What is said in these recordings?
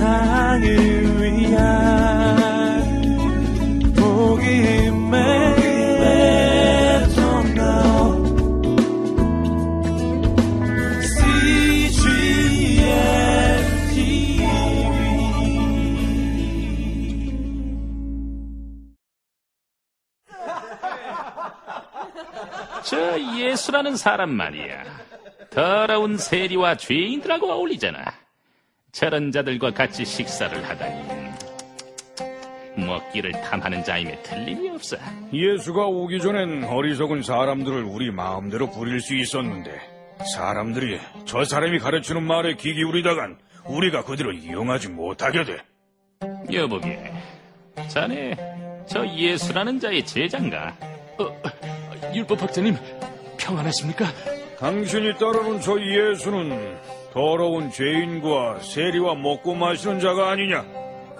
세상을 위한 복음의 저 예수라는 사람 말이야. 더러운 세리와 죄인들하고 어울리잖아. 저런 자들과 같이 식사를 하다니. 먹기를 탐하는 자임에 틀림이 없어. 예수가 오기 전엔 어리석은 사람들을 우리 마음대로 부릴 수 있었는데 사람들이 저 사람이 가르치는 말에 귀 기울이다간 우리가 그들을 이용하지 못하게 돼. 여보게, 자네 저 예수라는 자의 제자인가? 어, 율법학자님, 평안하십니까? 당신이 따르는 저 예수는 더러운 죄인과 세리와 먹고 마시는 자가 아니냐?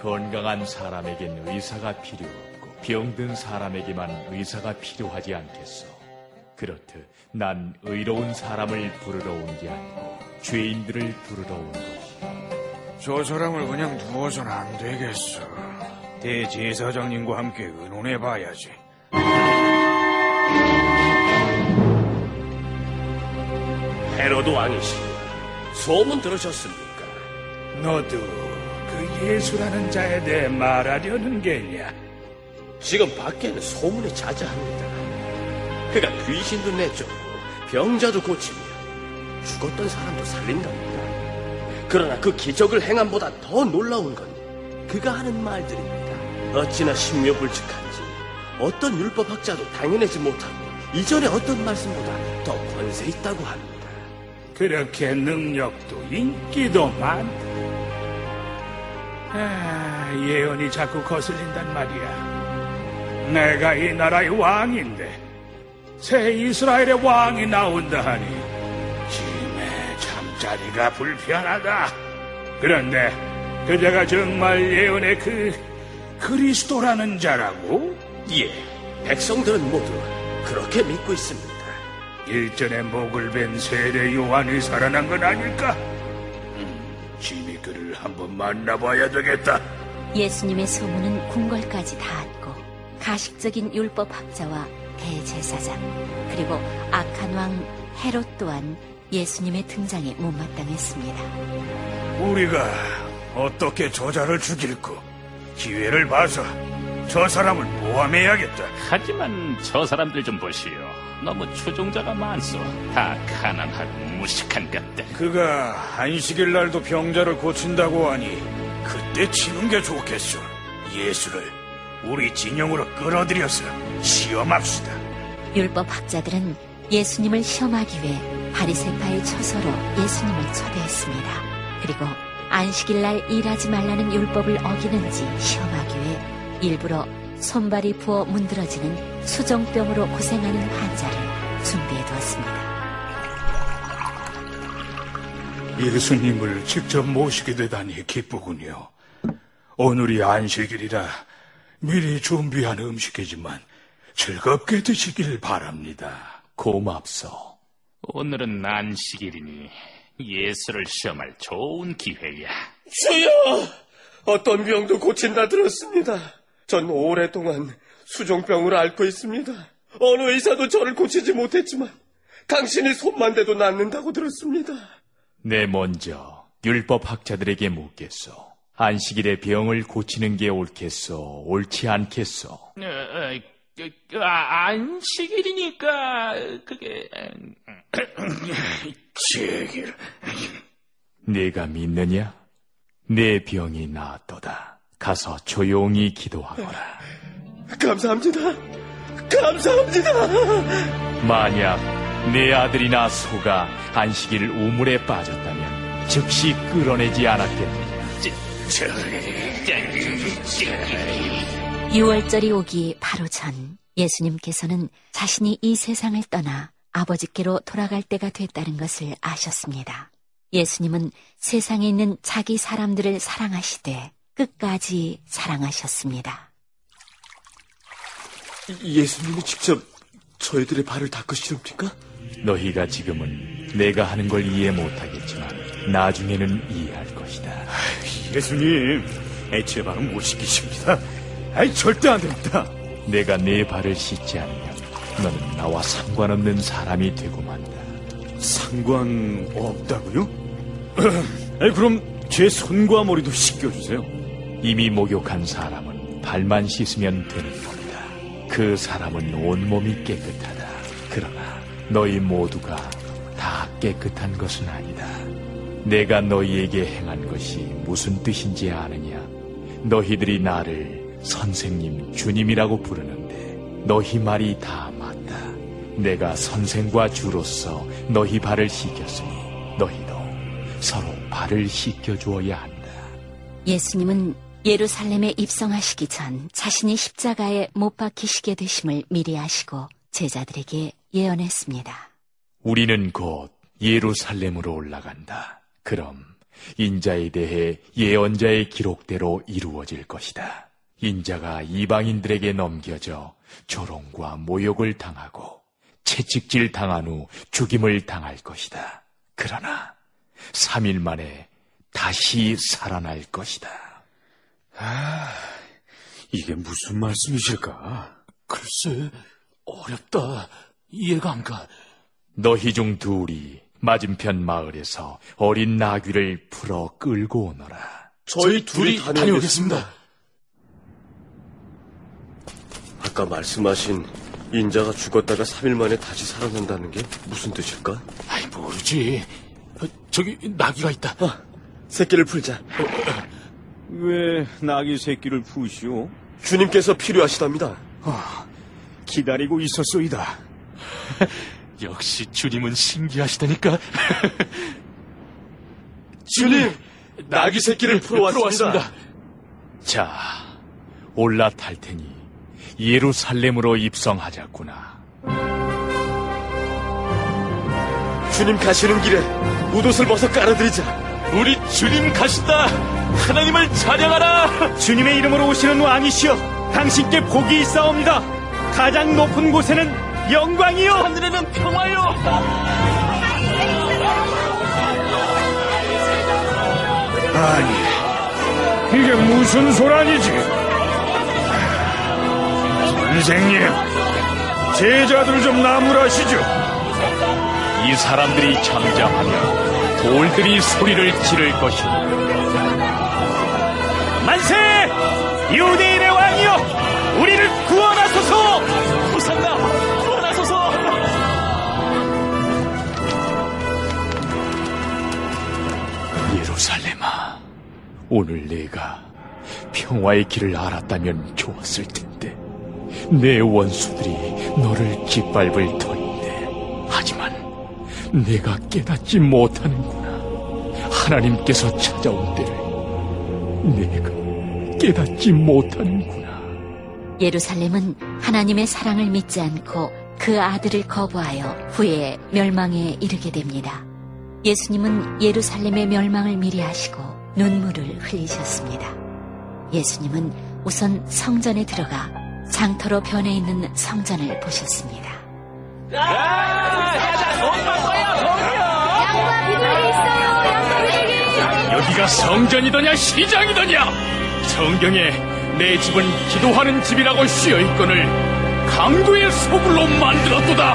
건강한 사람에겐 의사가 필요 없고 병든 사람에게만 의사가 필요하지 않겠소. 그렇듯 난 의로운 사람을 부르러 온 게 아니고 죄인들을 부르러 온 것이야. 저 사람을 그냥 두어서는 안 되겠어. 대제사장님과 함께 의논해 봐야지. 헤로드 왕이시 소문 들으셨습니까? 너도 그 예수라는 자에 대해 말하려는 게냐? 지금 밖에는 소문이 자자합니다. 그가 귀신도 내쫓고 병자도 고치며 죽었던 사람도 살린답니다. 그러나 그 기적을 행함보다 더 놀라운 건 그가 하는 말들입니다. 어찌나 신묘불측한지 어떤 율법학자도 당해내지 못하고 이전에 어떤 말씀보다 더 권세 있다고 합니다. 그렇게 능력도 인기도 많다. 아, 예언이 자꾸 거슬린단 말이야. 내가 이 나라의 왕인데 새 이스라엘의 왕이 나온다 하니 짐의 잠자리가 불편하다. 그런데 그자가 정말 예언의 그 그리스도라는 자라고? 예, 백성들은 모두 그렇게 믿고 있습니다. 일전에 목을 벤 세례 요한이 살아난 건 아닐까? 음, 짐이 그를 한번 만나봐야 되겠다. 예수님의 소문은 궁궐까지 닿았고 가식적인 율법학자와 대제사장 그리고 악한 왕 헤롯 또한 예수님의 등장에 못마땅했습니다. 우리가 어떻게 저자를 죽일고 기회를 봐서 저 사람을 모함해야겠다. 하지만 저 사람들 좀 보시오. 너무 추종자가 많소. 다 가난하고 무식한 것들. 그가 안식일 날도 병자를 고친다고 하니 그때 치는 게 좋겠소. 예수를 우리 진영으로 끌어들여서 시험합시다. 율법 학자들은 예수님을 시험하기 위해 바리새파의 처소로 예수님을 초대했습니다. 그리고 안식일 날 일하지 말라는 율법을 어기는지 시험하기 위해 일부러 손발이 부어 문드러지는 수정병으로 고생하는 환자를 준비해 두었습니다. 예수님을 직접 모시게 되다니 기쁘군요. 오늘이 안식일이라 미리 준비한 음식이지만 즐겁게 드시길 바랍니다. 고맙소. 오늘은 안식일이니 예수를 시험할 좋은 기회야. 주여! 어떤 병도 고친다 들었습니다. 전 오랫동안 수종병으로 앓고 있습니다. 어느 의사도 저를 고치지 못했지만 당신이 손만 대도 낫는다고 들었습니다. 내 먼저 율법 학자들에게 묻겠소. 안식일에 병을 고치는 게 옳겠소, 옳지 않겠소. 어, 어, 그, 그, 아, 안식일이니까 그게 음, 제길 네가 믿느냐? 내 병이 나았도다. 가서 조용히 기도하거라. 감사합니다. 감사합니다. 만약 내 아들이나 소가 안식일 우물에 빠졌다면 즉시 끌어내지 않았겠느냐? 6월절이 오기 바로 전 예수님께서는 자신이 이 세상을 떠나 아버지께로 돌아갈 때가 됐다는 것을 아셨습니다. 예수님은 세상에 있는 자기 사람들을 사랑하시되 끝까지 사랑하셨습니다. 예수님이 직접 저희들의 발을 닦으시렵니까? 너희가 지금은 내가 하는 걸 이해 못하겠지만 나중에는 이해할 것이다. 예수님, 애초에 발은 못 시키십니다. 아이, 절대 안 됩니다. 내가 내 발을 씻지 않으면 너는 나와 상관없는 사람이 되고 만다. 상관 없다고요? 아이, 그럼 제 손과 머리도 씻겨주세요. 이미 목욕한 사람은 발만 씻으면 되는 겁니다. 그 사람은 온몸이 깨끗하다. 그러나 너희 모두가 다 깨끗한 것은 아니다. 내가 너희에게 행한 것이 무슨 뜻인지 아느냐? 너희들이 나를 선생님, 주님이라고 부르는데 너희 말이 다 맞다. 내가 선생과 주로서 너희 발을 씻겼으니 너희도 서로 발을 씻겨 주어야 한다. 예수님은 예루살렘에 입성하시기 전 자신이 십자가에 못 박히시게 되심을 미리 아시고 제자들에게 예언했습니다. 우리는 곧 예루살렘으로 올라간다. 그럼 인자에 대해 예언자의 기록대로 이루어질 것이다. 인자가 이방인들에게 넘겨져 조롱과 모욕을 당하고 채찍질 당한 후 죽임을 당할 것이다. 그러나 3일 만에 다시 살아날 것이다. 이게 무슨 말씀이실까? 글쎄, 어렵다. 이해가 안 가. 너희 중 둘이 맞은편 마을에서 어린 나귀를 풀어 끌고 오너라. 저희 둘이 둘이 다녀오겠습니다. 다녀오겠습니다. 아까 말씀하신 인자가 죽었다가 3일 만에 다시 살아난다는 게 무슨 뜻일까? 아이, 모르지. 어, 저기, 나귀가 있다. 아, 새끼를 풀자. 왜 나귀 새끼를 푸시오? 주님께서 필요하시답니다. 기다리고 있었소이다. 역시 주님은 신기하시다니까. 주님, 나귀 새끼를 풀어 왔습니다. 자, 올라탈 테니 예루살렘으로 입성하자꾸나. 주님 가시는 길에 웃옷을 벗어 깔아드리자. 우리 주님 가신다. 하나님을 찬양하라. 주님의 이름으로 오시는 왕이시여, 당신께 복이 있사옵니다. 가장 높은 곳에는 영광이요. 하늘에는 평화요. 아니, 이게 무슨 소란이지? 선생님, 제자들 좀 나무라시죠. 이 사람들이 잠잠하면 돌들이 소리를 지를 것이다. 만세! 유대인의 왕이여! 우리를 구원하소서! 호산나. 구원하소서. 예루살렘아, 오늘 내가 평화의 길을 알았다면 좋았을 텐데, 내 원수들이 너를 짓밟을 터인데, 하지만 내가 깨닫지 못하는구나. 하나님께서 찾아온 때를 내가 깨닫지 못하는구나. 예루살렘은 하나님의 사랑을 믿지 않고 그 아들을 거부하여 후에 멸망에 이르게 됩니다. 예수님은 예루살렘의 멸망을 미리 하시고 눈물을 흘리셨습니다. 예수님은 우선 성전에 들어가 장터로 변해 있는 성전을 보셨습니다. 여기가 성전이더냐 시장이더냐 성경에 내 집은 기도하는 집이라고 쓰여 있거늘 강도의 소굴로 만들었도다!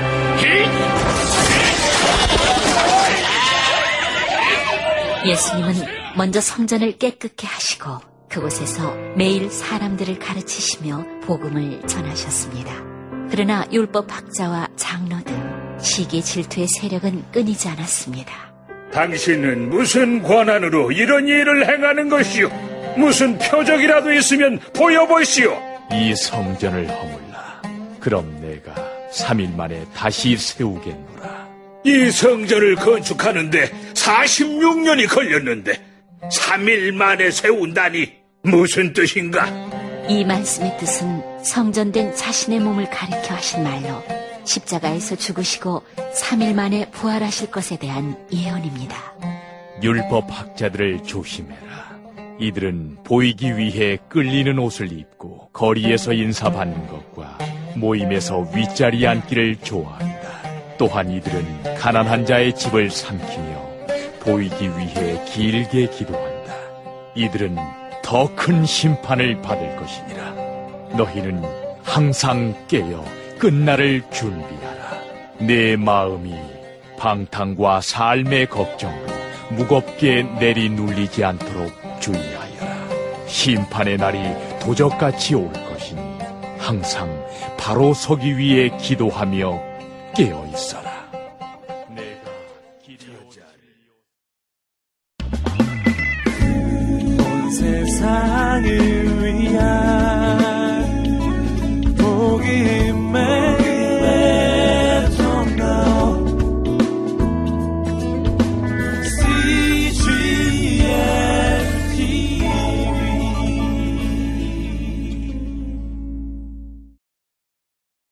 예수님은 먼저 성전을 깨끗게 하시고 그곳에서 매일 사람들을 가르치시며 복음을 전하셨습니다. 그러나 율법 학자와 장로 등 시기 질투의 세력은 끊이지 않았습니다. 당신은 무슨 권한으로 이런 일을 행하는 것이오? 무슨 표적이라도 있으면 보여보시오. 이 성전을 허물라 그럼 내가 3일 만에 다시 세우겠노라 이 성전을 건축하는데 46년이 걸렸는데 3일 만에 세운다니 무슨 뜻인가? 이 말씀의 뜻은 성전된 자신의 몸을 가리켜 하신 말로 십자가에서 죽으시고 3일 만에 부활하실 것에 대한 예언입니다. 율법 학자들을 조심해라 이들은 보이기 위해 끌리는 옷을 입고 거리에서 인사받는 것과 모임에서 윗자리 앉기를 좋아한다 또한 이들은 가난한 자의 집을 삼키며 보이기 위해 길게 기도한다. 이들은 더 큰 심판을 받을 것이니라. 너희는 항상 깨어 끝날을 준비하라. 내 마음이 방탕과 삶의 걱정으로 무겁게 내리 눌리지 않도록 주의하여라. 심판의 날이 도적같이 올 것이니 항상 바로 서기 위해 기도하며 깨어 있어라. 세상을 위한 복음의